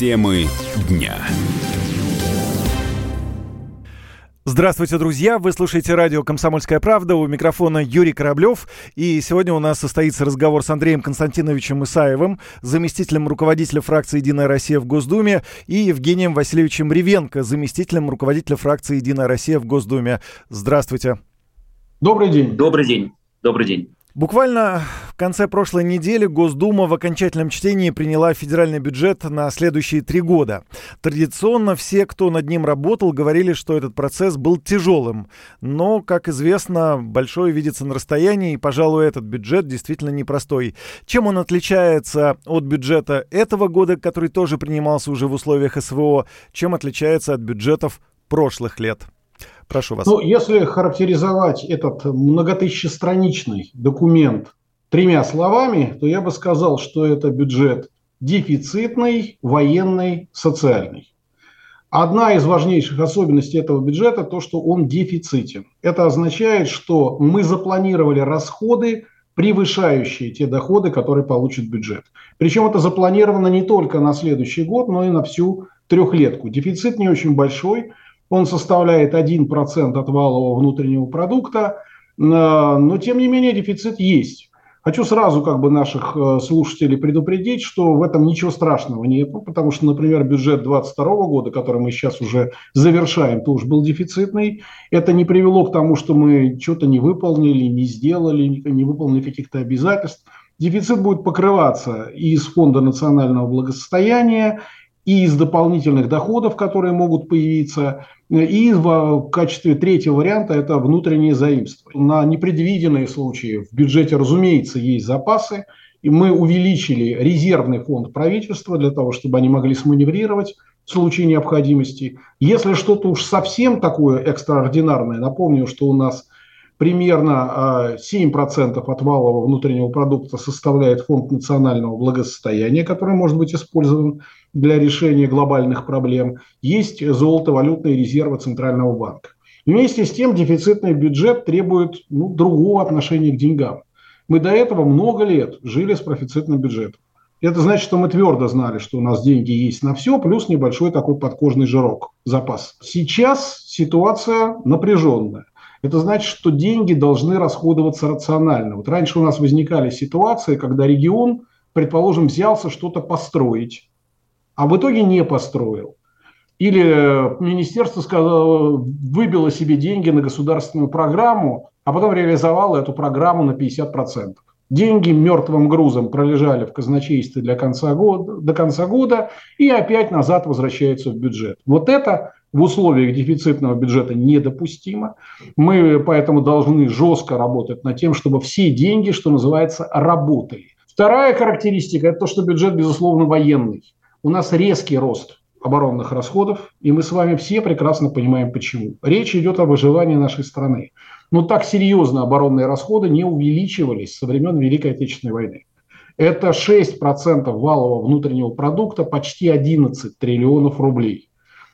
Темы дня. Здравствуйте, друзья! Вы слушаете радио «Комсомольская правда». У микрофона Юрий Кораблев. И сегодня у нас состоится разговор с Андреем Константиновичем Исаевым, заместителем руководителя фракции «Единая Россия» в Госдуме, и Евгением Васильевичем Ревенко, заместителем руководителя фракции «Единая Россия» в Госдуме. Здравствуйте. Добрый день. Добрый день. Добрый день. Буквально в конце прошлой недели Госдума в окончательном чтении приняла федеральный бюджет на следующие три года. Традиционно все, кто над ним работал, говорили, что этот процесс был тяжелым. Но, как известно, большое видится на расстоянии, и, пожалуй, этот бюджет действительно непростой. Чем он отличается от бюджета этого года, который тоже принимался уже в условиях СВО? Чем отличается от бюджетов прошлых лет? Прошу вас. Ну, если характеризовать этот многотысячестраничный документ тремя словами, то я бы сказал, что это бюджет дефицитный, военный, социальный. Одна из важнейших особенностей этого бюджета то, что он дефицитен. Это означает, что мы запланировали расходы, превышающие те доходы, которые получит бюджет. Причем это запланировано не только на следующий год, но и на всю трехлетку. Дефицит не очень большой, он составляет 1% от валового внутреннего продукта, э, но тем не менее дефицит есть. Хочу сразу как бы наших э, слушателей предупредить, что в этом ничего страшного нет, потому что, например, бюджет 2022 года, который мы сейчас уже завершаем, тоже был дефицитный. Это не привело к тому, что мы что-то не выполнили, не сделали, не выполнили каких-то обязательств. Дефицит будет покрываться из Фонда национального благосостояния, и из дополнительных доходов, которые могут появиться, и в качестве третьего варианта это внутренние заимства. На непредвиденные случаи в бюджете, разумеется, есть запасы, и мы увеличили резервный фонд правительства для того, чтобы они могли сманеврировать в случае необходимости. Если что-то уж совсем такое экстраординарное, напомню, что у нас примерно 7% а, от валового внутреннего продукта составляет фонд национального благосостояния, который может быть использован для решения глобальных проблем. Есть золотовалютные резервы Центрального банка. Вместе с тем дефицитный бюджет требует ну, другого отношения к деньгам. Мы до этого много лет жили с профицитным бюджетом. Это значит, что мы твердо знали, что у нас деньги есть на все, плюс небольшой такой подкожный жирок, запас. Сейчас ситуация напряженная. Это значит, что деньги должны расходоваться рационально. Вот раньше у нас возникали ситуации, когда регион, предположим, взялся что-то построить, а в итоге не построил. Или министерство сказало, выбило себе деньги на государственную программу, а потом реализовало эту программу на 50%. Деньги мертвым грузом пролежали в казначействе для конца года, до конца года и опять назад возвращаются в бюджет. Вот это в условиях дефицитного бюджета недопустимо. Мы поэтому должны жестко работать над тем, чтобы все деньги, что называется, работали. Вторая характеристика – это то, что бюджет, безусловно, военный. У нас резкий рост оборонных расходов, и мы с вами все прекрасно понимаем, почему. Речь идет о выживании нашей страны. Но так серьезно оборонные расходы не увеличивались со времен Великой Отечественной войны. Это 6% валового внутреннего продукта, почти 11 триллионов рублей.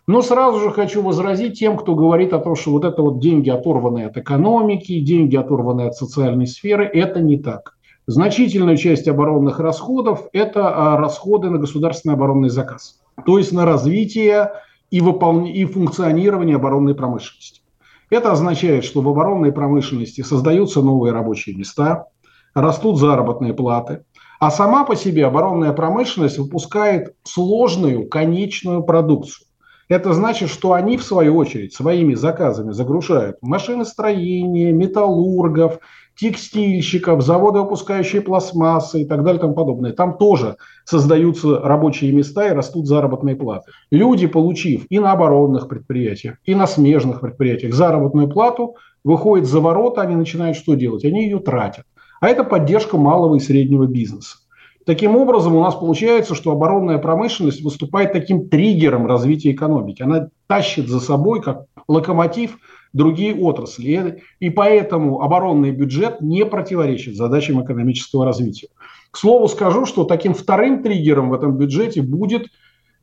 Но сразу же хочу возразить тем, кто говорит о том, что вот это вот деньги, оторванные от экономики, деньги, оторванные от социальной сферы, это не так. Значительная часть оборонных расходов – это а, расходы на государственный оборонный заказ, то есть на развитие и, выполн... и функционирование оборонной промышленности. Это означает, что в оборонной промышленности создаются новые рабочие места, растут заработные платы, а сама по себе оборонная промышленность выпускает сложную конечную продукцию. Это значит, что они, в свою очередь, своими заказами загружают машиностроение, металлургов, текстильщиков, заводы, выпускающие пластмассы и так далее и тому подобное. Там тоже создаются рабочие места и растут заработные платы. Люди, получив и на оборонных предприятиях, и на смежных предприятиях заработную плату, выходят за ворота, они начинают что делать? Они ее тратят. А это поддержка малого и среднего бизнеса. Таким образом, у нас получается, что оборонная промышленность выступает таким триггером развития экономики. Она тащит за собой, как локомотив, другие отрасли. И поэтому оборонный бюджет не противоречит задачам экономического развития. К слову скажу, что таким вторым триггером в этом бюджете будет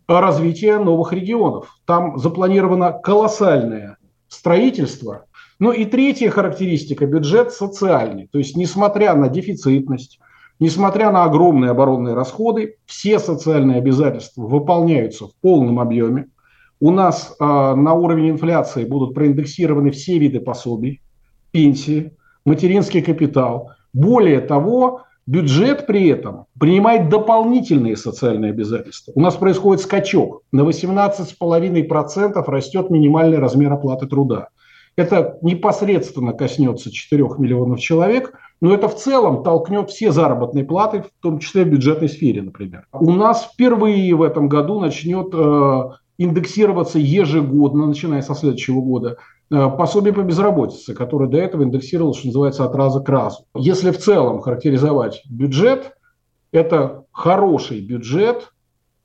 развитие новых регионов. Там запланировано колоссальное строительство. Ну и третья характеристика – бюджет социальный. То есть, несмотря на дефицитность, Несмотря на огромные оборонные расходы, все социальные обязательства выполняются в полном объеме. У нас э, на уровень инфляции будут проиндексированы все виды пособий, пенсии, материнский капитал. Более того, бюджет при этом принимает дополнительные социальные обязательства. У нас происходит скачок. На 18,5% растет минимальный размер оплаты труда. Это непосредственно коснется 4 миллионов человек, но это в целом толкнет все заработные платы, в том числе в бюджетной сфере, например. У нас впервые в этом году начнет э, индексироваться ежегодно, начиная со следующего года, э, пособие по безработице, которое до этого индексировалось, что называется, от раза к разу. Если в целом характеризовать бюджет, это хороший бюджет,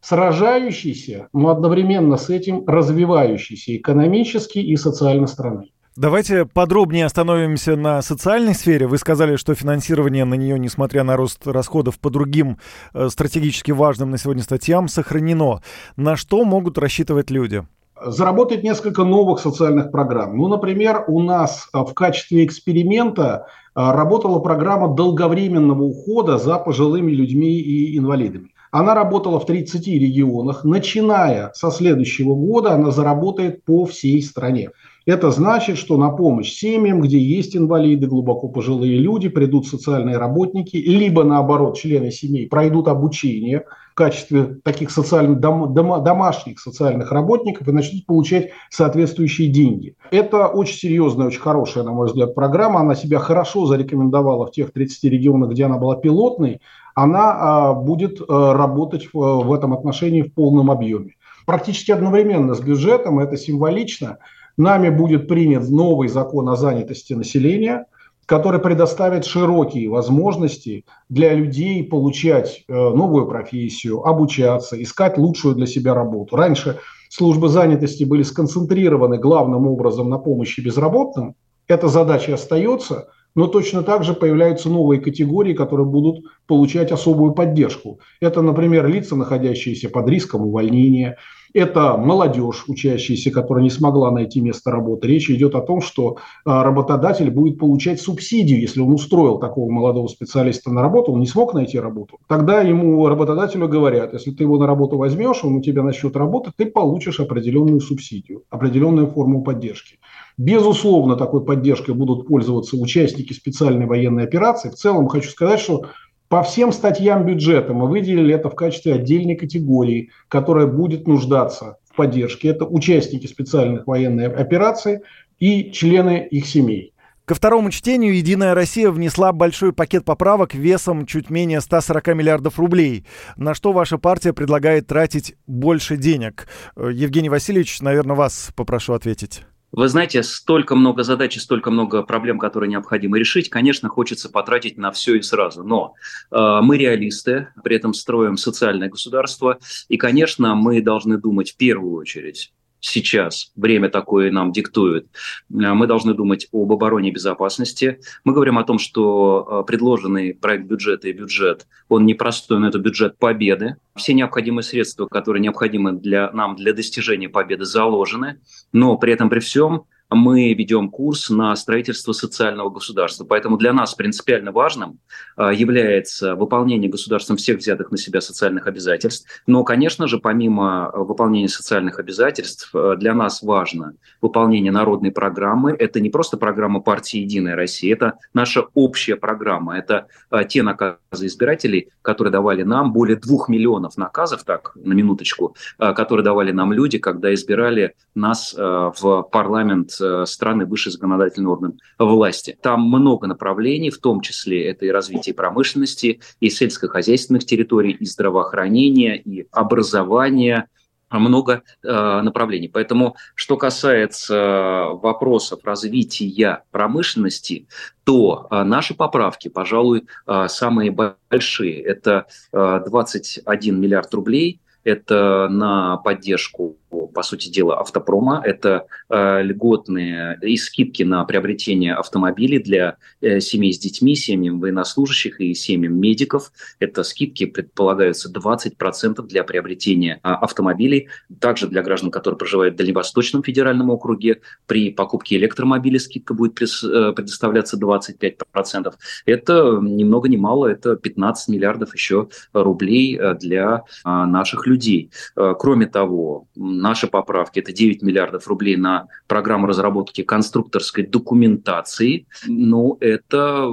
сражающийся, но одновременно с этим развивающийся экономически и социально страной. Давайте подробнее остановимся на социальной сфере. Вы сказали, что финансирование на нее, несмотря на рост расходов по другим э, стратегически важным на сегодня статьям, сохранено. На что могут рассчитывать люди? Заработать несколько новых социальных программ. Ну, например, у нас э, в качестве эксперимента э, работала программа долговременного ухода за пожилыми людьми и инвалидами. Она работала в 30 регионах. Начиная со следующего года она заработает по всей стране. Это значит, что на помощь семьям, где есть инвалиды, глубоко пожилые люди, придут социальные работники, либо наоборот, члены семей пройдут обучение в качестве таких социальных, дом, дома, домашних социальных работников и начнут получать соответствующие деньги. Это очень серьезная, очень хорошая, на мой взгляд, программа. Она себя хорошо зарекомендовала в тех 30 регионах, где она была пилотной. Она а, будет а, работать в, в этом отношении в полном объеме. Практически одновременно с бюджетом, это символично – Нами будет принят новый закон о занятости населения, который предоставит широкие возможности для людей получать э, новую профессию, обучаться, искать лучшую для себя работу. Раньше службы занятости были сконцентрированы главным образом на помощи безработным. Эта задача остается, но точно так же появляются новые категории, которые будут получать особую поддержку. Это, например, лица, находящиеся под риском увольнения – это молодежь, учащаяся, которая не смогла найти место работы. Речь идет о том, что а, работодатель будет получать субсидию, если он устроил такого молодого специалиста на работу, он не смог найти работу. Тогда ему работодателю говорят, если ты его на работу возьмешь, он у тебя начнет работать, ты получишь определенную субсидию, определенную форму поддержки. Безусловно, такой поддержкой будут пользоваться участники специальной военной операции. В целом хочу сказать, что по всем статьям бюджета мы выделили это в качестве отдельной категории, которая будет нуждаться в поддержке. Это участники специальных военных операций и члены их семей. Ко второму чтению «Единая Россия» внесла большой пакет поправок весом чуть менее 140 миллиардов рублей. На что ваша партия предлагает тратить больше денег? Э, Евгений Васильевич, наверное, вас попрошу ответить. Вы знаете, столько много задач столько много проблем, которые необходимо решить, конечно, хочется потратить на все и сразу. Но э, мы реалисты, при этом строим социальное государство, и, конечно, мы должны думать в первую очередь сейчас время такое нам диктует, э, мы должны думать об обороне и безопасности. Мы говорим о том, что э, предложенный проект бюджета и бюджет, он непростой, но это бюджет победы. Все необходимые средства, которые необходимы для нам для достижения победы, заложены, но при этом при всем мы ведем курс на строительство социального государства. Поэтому для нас принципиально важным а, является выполнение государством всех взятых на себя социальных обязательств. Но, конечно же, помимо выполнения социальных обязательств, а, для нас важно выполнение народной программы. Это не просто программа партии «Единая Россия», это наша общая программа. Это а, те наказы избирателей, которые давали нам более двух миллионов наказов, так, на минуточку, которые давали нам люди, когда избирали нас в парламент страны высший законодательный орган власти. Там много направлений, в том числе это и развитие промышленности, и сельскохозяйственных территорий, и здравоохранения, и образования, много э, направлений. Поэтому, что касается вопросов развития промышленности, то э, наши поправки, пожалуй, э, самые большие. Это э, 21 миллиард рублей – это на поддержку по сути дела, автопрома. Это э, льготные и скидки на приобретение автомобилей для э, семей с детьми, семьям военнослужащих и семьям медиков. Это скидки предполагаются 20% для приобретения э, автомобилей. Также для граждан, которые проживают в Дальневосточном федеральном округе, при покупке электромобиля скидка будет э, предоставляться 25%. Это ни много ни мало, это 15 миллиардов еще рублей э, для а, наших людей. Э, кроме того, наши поправки – это 9 миллиардов рублей на программу разработки конструкторской документации. Ну, это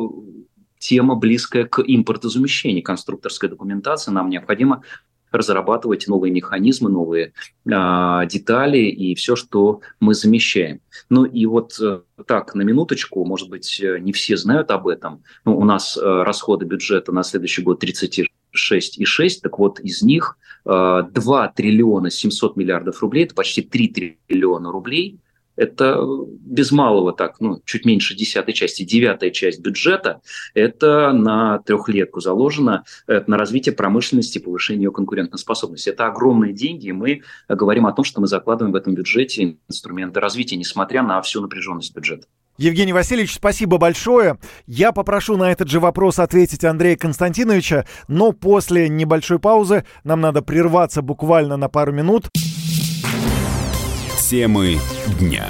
тема близкая к импортозамещению конструкторской документации. Нам необходимо разрабатывать новые механизмы, новые э, детали и все, что мы замещаем. Ну и вот э, так, на минуточку, может быть, э, не все знают об этом. Ну, у нас э, расходы бюджета на следующий год 36,6, так вот из них э, 2 триллиона 700 миллиардов рублей, это почти 3 триллиона рублей, это без малого так, ну, чуть меньше десятой части, девятая часть бюджета, это на трехлетку заложено это на развитие промышленности, повышение ее конкурентоспособности. Это огромные деньги, и мы говорим о том, что мы закладываем в этом бюджете инструменты развития, несмотря на всю напряженность бюджета. Евгений Васильевич, спасибо большое. Я попрошу на этот же вопрос ответить Андрея Константиновича, но после небольшой паузы нам надо прерваться буквально на пару минут. Темы дня.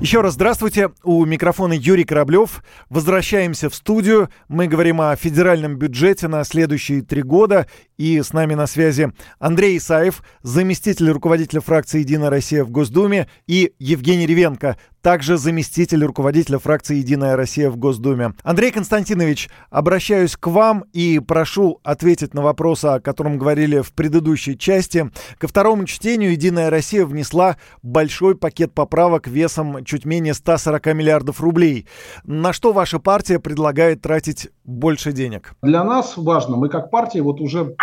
Еще раз здравствуйте. У микрофона Юрий Кораблев. Возвращаемся в студию. Мы говорим о федеральном бюджете на следующие три года. И с нами на связи Андрей Исаев, заместитель руководителя фракции «Единая Россия» в Госдуме, и Евгений Ревенко, также заместитель руководителя фракции «Единая Россия» в Госдуме. Андрей Константинович, обращаюсь к вам и прошу ответить на вопрос, о котором говорили в предыдущей части. Ко второму чтению «Единая Россия» внесла большой пакет поправок весом чуть менее 140 миллиардов рублей. На что ваша партия предлагает тратить больше денег? Для нас важно, мы как партия вот уже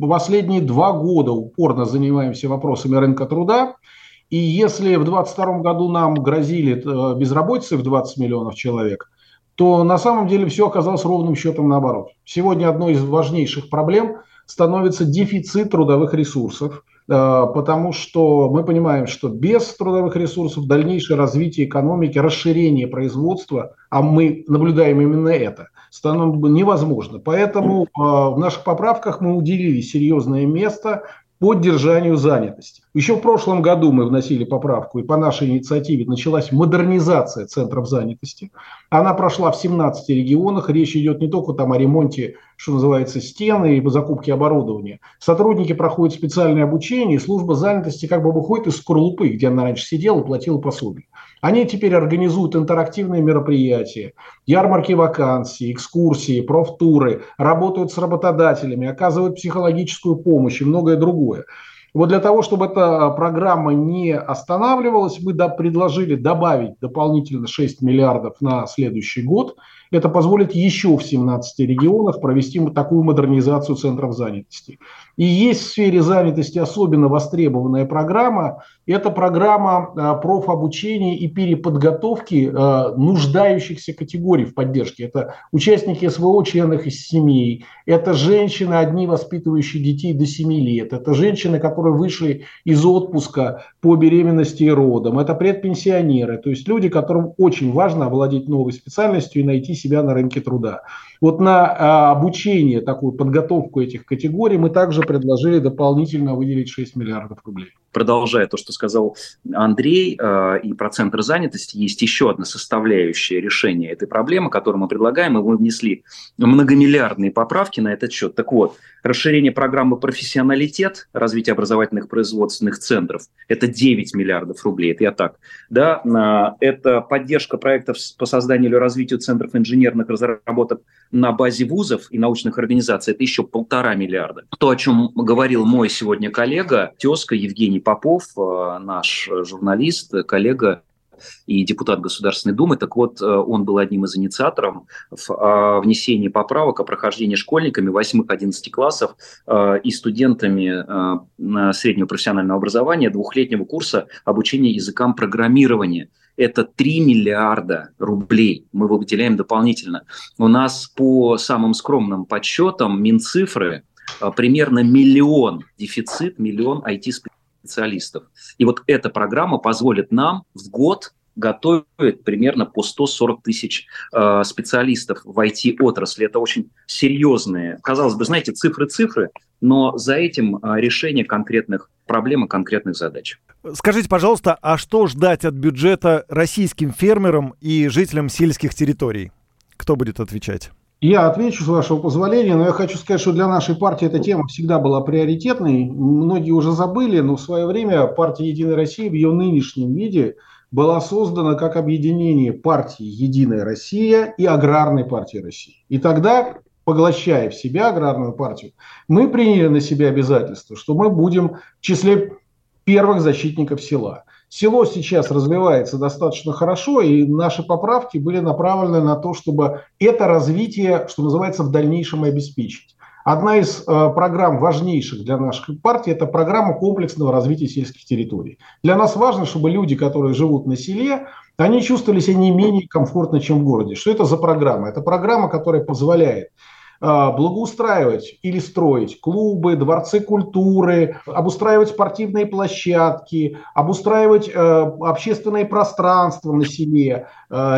последние два года упорно занимаемся вопросами рынка труда, и если в 2022 году нам грозили э, безработицей в 20 миллионов человек, то на самом деле все оказалось ровным счетом наоборот. Сегодня одной из важнейших проблем становится дефицит трудовых ресурсов, э, потому что мы понимаем, что без трудовых ресурсов дальнейшее развитие экономики, расширение производства, а мы наблюдаем именно это, станет невозможно. Поэтому э, в наших поправках мы уделили серьезное место поддержанию занятости. Еще в прошлом году мы вносили поправку, и по нашей инициативе началась модернизация центров занятости. Она прошла в 17 регионах. Речь идет не только там о ремонте, что называется, стены и закупке оборудования. Сотрудники проходят специальное обучение, и служба занятости как бы выходит из скорлупы, где она раньше сидела и платила пособие. Они теперь организуют интерактивные мероприятия, ярмарки вакансий, экскурсии, профтуры, работают с работодателями, оказывают психологическую помощь и многое другое. Вот для того, чтобы эта программа не останавливалась, мы предложили добавить дополнительно 6 миллиардов на следующий год – это позволит еще в 17 регионах провести такую модернизацию центров занятости. И есть в сфере занятости особенно востребованная программа. Это программа а, профобучения и переподготовки а, нуждающихся категорий в поддержке. Это участники СВО, членов из семей. Это женщины, одни воспитывающие детей до 7 лет. Это женщины, которые вышли из отпуска по беременности и родам. Это предпенсионеры. То есть люди, которым очень важно овладеть новой специальностью и найти себя на рынке труда. Вот на а, обучение, такую подготовку этих категорий мы также предложили дополнительно выделить 6 миллиардов рублей. Продолжая то, что сказал Андрей, э, и про центр занятости, есть еще одна составляющая решения этой проблемы, которую мы предлагаем, и мы внесли многомиллиардные поправки на этот счет. Так вот, расширение программы «Профессионалитет», развитие образовательных производственных центров, это 9 миллиардов рублей, это я так. Да, это поддержка проектов по созданию или развитию центров инженерных разработок на базе вузов и научных организаций, это еще полтора миллиарда. То, о чем говорил мой сегодня коллега, тезка Евгений Попов, э, наш журналист, коллега и депутат Государственной Думы. Так вот, э, он был одним из инициаторов в внесении поправок о прохождении школьниками 8-11 классов э, и студентами среднего профессионального образования двухлетнего курса обучения языкам программирования – это 3 миллиарда рублей мы выделяем дополнительно. У нас по самым скромным подсчетам Минцифры примерно миллион дефицит, миллион IT-специалистов. И вот эта программа позволит нам в год готовит примерно по 140 тысяч э, специалистов в IT-отрасли. Это очень серьезные, казалось бы, знаете, цифры-цифры, но за этим э, решение конкретных проблем и конкретных задач. Скажите, пожалуйста, а что ждать от бюджета российским фермерам и жителям сельских территорий? Кто будет отвечать? Я отвечу, с вашего позволения, но я хочу сказать, что для нашей партии эта тема всегда была приоритетной. Многие уже забыли, но в свое время партия «Единая Россия» в ее нынешнем виде – была создана как объединение партии «Единая Россия» и Аграрной партии России. И тогда, поглощая в себя аграрную партию, мы приняли на себя обязательство, что мы будем в числе первых защитников села. Село сейчас развивается достаточно хорошо, и наши поправки были направлены на то, чтобы это развитие, что называется, в дальнейшем обеспечить. Одна из э, программ важнейших для нашей партии – это программа комплексного развития сельских территорий. Для нас важно, чтобы люди, которые живут на селе, они чувствовали себя не менее комфортно, чем в городе. Что это за программа? Это программа, которая позволяет благоустраивать или строить клубы, дворцы культуры, обустраивать спортивные площадки, обустраивать э, общественные пространства на селе,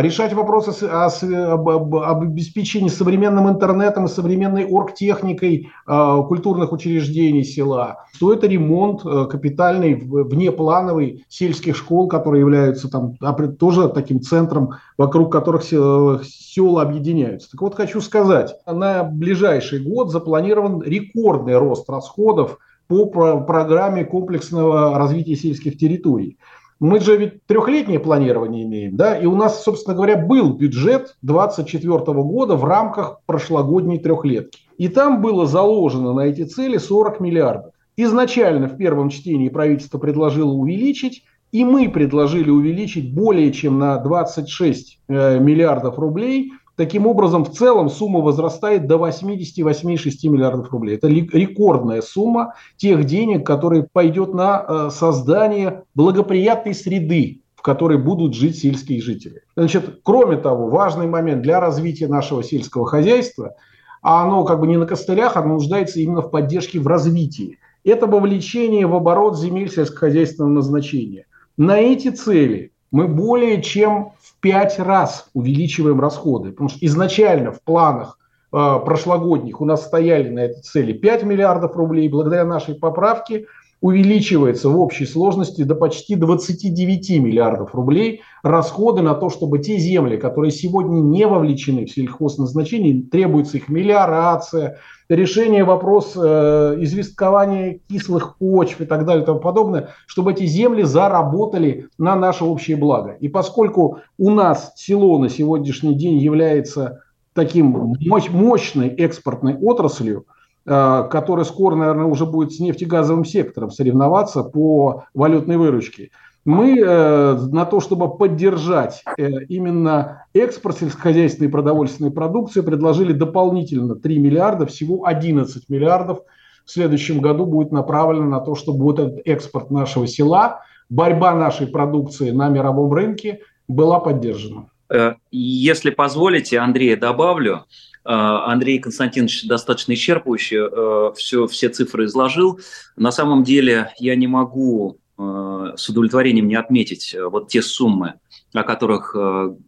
решать вопросы о, об, об обеспечении современным интернетом и современной оргтехникой э, культурных учреждений села, что это ремонт капитальный, внеплановый сельских школ, которые являются там тоже таким центром, вокруг которых села объединяются. Так вот, хочу сказать, на ближайший год запланирован рекордный рост расходов по программе комплексного развития сельских территорий. Мы же ведь трехлетнее планирование имеем, да, и у нас, собственно говоря, был бюджет 2024 года в рамках прошлогодней трехлетки. И там было заложено на эти цели 40 миллиардов. Изначально в первом чтении правительство предложило увеличить, и мы предложили увеличить более чем на 26 э, миллиардов рублей – Таким образом, в целом сумма возрастает до 88,6 миллиардов рублей. Это рекордная сумма тех денег, которые пойдет на э, создание благоприятной среды, в которой будут жить сельские жители. Значит, кроме того, важный момент для развития нашего сельского хозяйства, а оно как бы не на костылях, оно нуждается именно в поддержке в развитии. Это вовлечение в оборот земель сельскохозяйственного назначения. На эти цели мы более чем пять раз увеличиваем расходы. Потому что изначально в планах э, прошлогодних у нас стояли на этой цели 5 миллиардов рублей. Благодаря нашей поправке увеличивается в общей сложности до почти 29 миллиардов рублей расходы на то, чтобы те земли, которые сегодня не вовлечены в сельхозназначение, требуется их мелиорация, решение вопроса э, известкования кислых почв и так далее и тому подобное, чтобы эти земли заработали на наше общее благо. И поскольку у нас село на сегодняшний день является таким мощной экспортной отраслью, который скоро, наверное, уже будет с нефтегазовым сектором соревноваться по валютной выручке. Мы э, на то, чтобы поддержать э, именно экспорт сельскохозяйственной и продовольственной продукции, предложили дополнительно 3 миллиарда, всего 11 миллиардов в следующем году будет направлено на то, чтобы вот этот экспорт нашего села, борьба нашей продукции на мировом рынке была поддержана. Если позволите, Андрей, добавлю. Э, Андрей Константинович достаточно исчерпывающе все, э, все цифры изложил. На самом деле я не могу э, с удовлетворением не отметить вот те суммы, о которых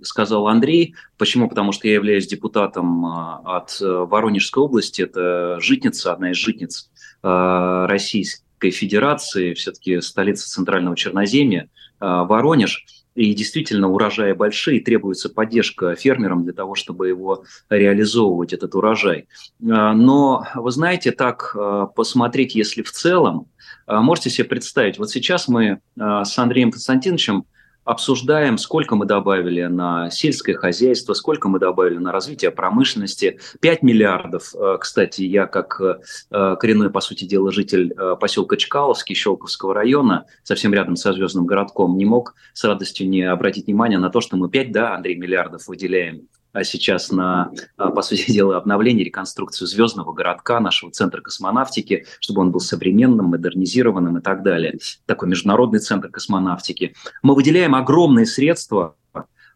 сказал Андрей. Почему? Потому что я являюсь депутатом от Воронежской области. Это житница, одна из житниц Российской Федерации, все-таки столица Центрального Черноземья, Воронеж – и действительно урожаи большие, требуется поддержка фермерам для того, чтобы его реализовывать, этот урожай. А, но, вы знаете, так а, посмотреть, если в целом, а, можете себе представить, вот сейчас мы с Андреем Константиновичем обсуждаем, сколько мы добавили на сельское хозяйство, сколько мы добавили на развитие промышленности. 5 миллиардов, э, кстати, я как э, коренной, по сути дела, житель э, поселка Чкаловский, Щелковского района, совсем рядом со Звездным городком, не мог с радостью не обратить внимание на то, что мы 5, да, Андрей, миллиардов выделяем сейчас на, а, по сути дела, обновление, реконструкцию звездного городка, нашего центра космонавтики, чтобы он был современным, модернизированным и так далее. Такой международный центр космонавтики. Мы выделяем огромные средства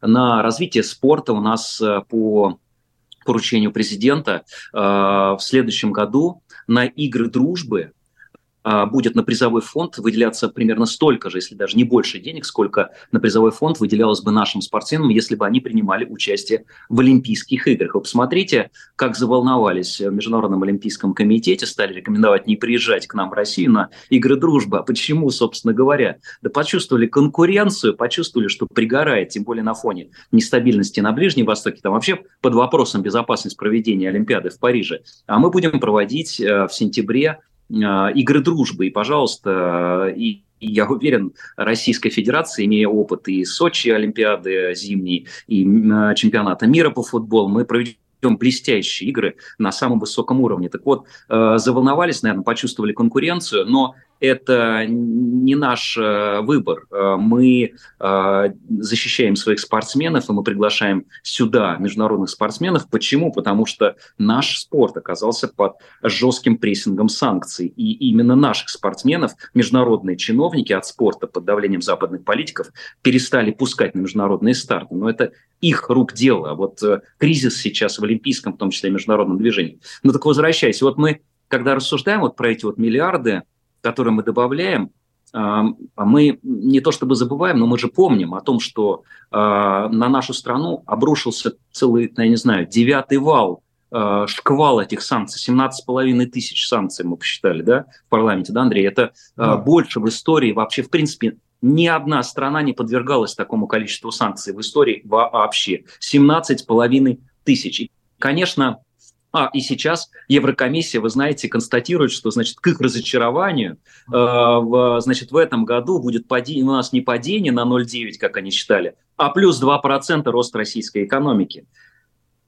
на развитие спорта. У нас э, по поручению президента в следующем году на игры дружбы а, будет на призовой фонд выделяться примерно столько же, если даже не больше денег, сколько на призовой фонд выделялось бы нашим спортсменам, если бы они принимали участие в Олимпийских играх. Вы посмотрите, как заволновались в Международном Олимпийском комитете, стали рекомендовать не приезжать к нам в Россию на игры дружбы. А почему, собственно говоря? Да почувствовали конкуренцию, почувствовали, что пригорает, тем более на фоне нестабильности на Ближнем Востоке. Там вообще под вопросом безопасность проведения Олимпиады в Париже. А мы будем проводить э, в сентябре а, игры дружбы. И, пожалуйста, и я уверен, Российская Федерация, имея опыт и Сочи Олимпиады зимней, и а, чемпионата мира по футболу, мы проведем блестящие игры на самом высоком уровне. Так вот, э, заволновались, наверное, почувствовали конкуренцию, но это не наш э, выбор. Э, мы защищаем своих спортсменов, и мы приглашаем сюда международных спортсменов. Почему? Потому что наш спорт оказался под жестким прессингом санкций. И именно наших спортсменов международные чиновники от спорта под давлением западных политиков перестали пускать на международные старты. Но это их рук дело. А вот кризис сейчас в олимпийском, в том числе международном движении. Ну так возвращаясь, вот мы, когда рассуждаем вот про эти вот миллиарды, которые мы добавляем, а мы не то чтобы забываем, но мы же помним о том, что на нашу страну обрушился целый, я не знаю, девятый вал шквал этих санкций, 17,5 тысяч санкций мы посчитали, да, в парламенте, да, Андрей? Это да. больше в истории вообще, в принципе, ни одна страна не подвергалась такому количеству санкций в истории вообще. 17,5 тысяч. И, конечно, а, и сейчас Еврокомиссия, вы знаете, констатирует, что, значит, к их разочарованию, э, в, значит, в этом году будет падение, у нас не падение на 0,9, как они считали, а плюс 2% рост российской экономики.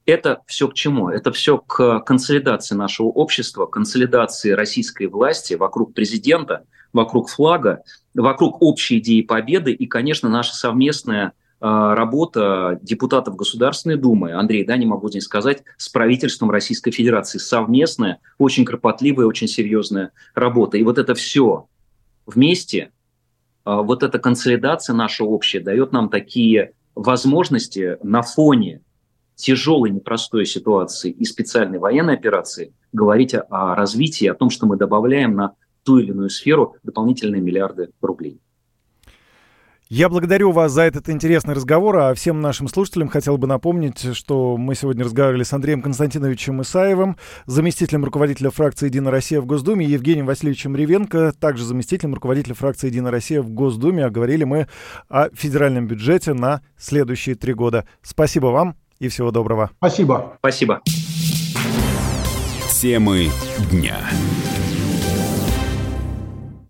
Это все к чему? Это все к консолидации нашего общества, консолидации российской власти вокруг президента, вокруг флага, вокруг общей идеи победы и, конечно, наша совместная работа депутатов Государственной Думы, Андрей, да, не могу здесь сказать, с правительством Российской Федерации. Совместная, очень кропотливая, очень серьезная работа. И вот это все вместе, а, вот эта консолидация наша общая дает нам такие возможности на фоне тяжелой, непростой ситуации и специальной военной операции говорить о развитии, о том, что мы добавляем на ту или иную сферу дополнительные миллиарды рублей. Я благодарю вас за этот интересный разговор, а всем нашим слушателям хотел бы напомнить, что мы сегодня разговаривали с Андреем Константиновичем Исаевым, заместителем руководителя фракции «Единая Россия» в Госдуме, Евгением Васильевичем Ревенко, также заместителем руководителя фракции «Единая Россия» в Госдуме. А говорили мы о федеральном бюджете на следующие три года. Спасибо вам и всего доброго. Спасибо. Спасибо. Темы дня.